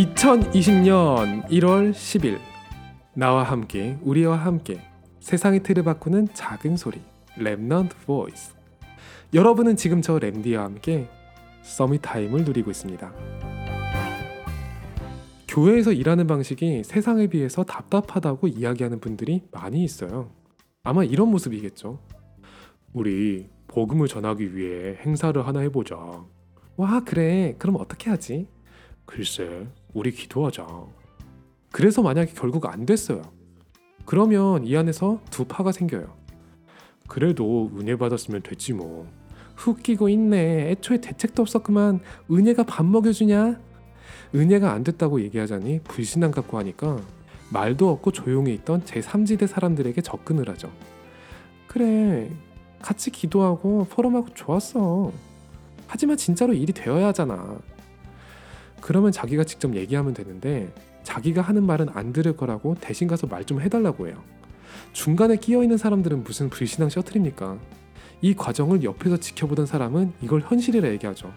2020년 1월 10일 나와 함께 우리와 함께 세상의 틀을 바꾸는 작은 소리 Remnant Voice 여러분은 지금 저 램디와 함께 Summit Time을 누리고 있습니다. 교회에서 일하는 방식이 세상에 비해서 답답하다고 이야기하는 분들이 많이 있어요. 아마 이런 모습이겠죠. 우리 복음을 전하기 위해 행사를 하나 해보자. 와, 그래. 그럼 어떻게 하지? 글쎄, 우리 기도하자. 그래서 만약에 결국 안 됐어요. 그러면 이 안에서 두 파가 생겨요. 그래도 은혜 받았으면 됐지 뭐. 훅 끼고 있네. 애초에 대책도 없었구만. 은혜가 밥 먹여주냐? 은혜가 안 됐다고 얘기하자니 불신앙 같고 하니까 말도 없고 조용히 있던 제3지대 사람들에게 접근을 하죠. 그래, 같이 기도하고 포럼하고 좋았어. 하지만 진짜로 일이 되어야 하잖아. 그러면 자기가 직접 얘기하면 되는데 자기가 하는 말은 안 들을 거라고 대신 가서 말 좀 해달라고 해요. 중간에 끼어 있는 사람들은 무슨 불신앙 셔틀입니까? 이 과정을 옆에서 지켜보던 사람은 이걸 현실이라 얘기하죠.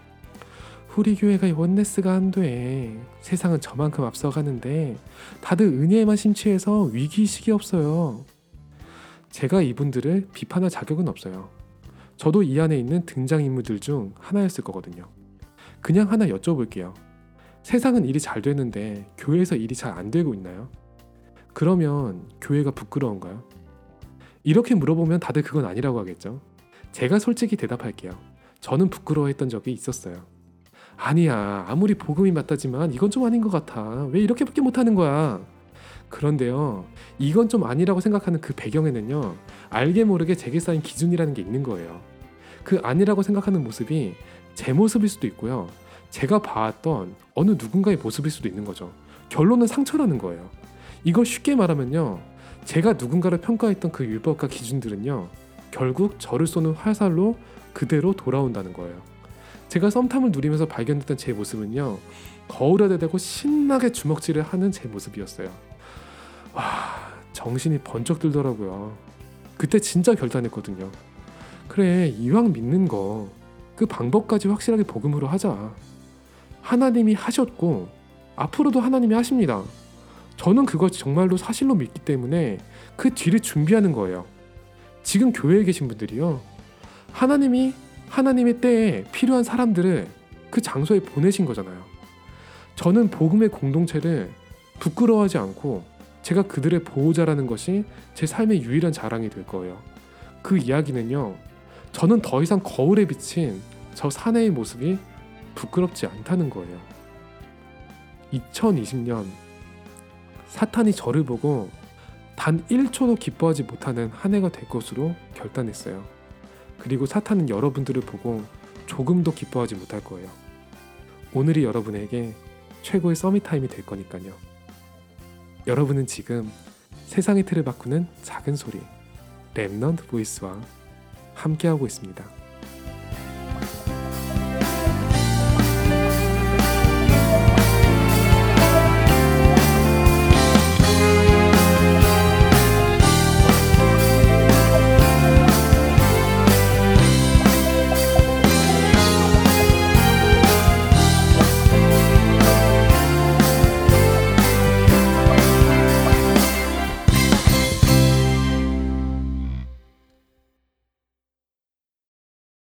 우리 교회가 원네스가 안 돼. 세상은 저만큼 앞서가는데 다들 은혜에만 심취해서 위기의식이 없어요. 제가 이분들을 비판할 자격은 없어요. 저도 이 안에 있는 등장인물들 중 하나였을 거거든요. 그냥 하나 여쭤볼게요. 세상은 일이 잘 되는데 교회에서 일이 잘 안 되고 있나요? 그러면 교회가 부끄러운가요? 이렇게 물어보면 다들 그건 아니라고 하겠죠. 제가 솔직히 대답할게요. 저는 부끄러워했던 적이 있었어요. 아니야, 아무리 복음이 맞다지만 이건 좀 아닌 것 같아. 왜 이렇게밖에 못하는 거야? 그런데요, 이건 좀 아니라고 생각하는 그 배경에는요, 알게 모르게 제게 쌓인 기준이라는 게 있는 거예요. 그 아니라고 생각하는 모습이 제 모습일 수도 있고요. 제가 봐왔던 어느 누군가의 모습일 수도 있는 거죠. 결론은 상처라는 거예요. 이걸 쉽게 말하면요. 제가 누군가를 평가했던 그 율법과 기준들은요. 결국 저를 쏘는 화살로 그대로 돌아온다는 거예요. 제가 썸탐을 누리면서 발견했던 제 모습은요. 거울에 대고 신나게 주먹질을 하는 제 모습이었어요. 와, 정신이 번쩍 들더라고요. 그때 진짜 결단했거든요. 그래, 이왕 믿는 거, 그 방법까지 확실하게 복음으로 하자. 하나님이 하셨고, 앞으로도 하나님이 하십니다. 저는 그걸 정말로 사실로 믿기 때문에 그 뒤를 준비하는 거예요. 지금 교회에 계신 분들이요. 하나님이 하나님의 때에 필요한 사람들을 그 장소에 보내신 거잖아요. 저는 복음의 공동체를 부끄러워하지 않고 제가 그들의 보호자라는 것이 제 삶의 유일한 자랑이 될 거예요. 그 이야기는요. 저는 더 이상 거울에 비친 저 사내의 모습이 부끄럽지 않다는 거예요. 2020년 사탄이 저를 보고 단 1초도 기뻐하지 못하는 한 해가 될 것으로 결단했어요. 그리고 사탄은 여러분들을 보고 조금도 기뻐하지 못할 거예요. 오늘이 여러분에게 최고의 Summit Time이 될 거니까요. 여러분은 지금 세상의 틀을 바꾸는 작은 소리 Remnant Voice와 함께하고 있습니다.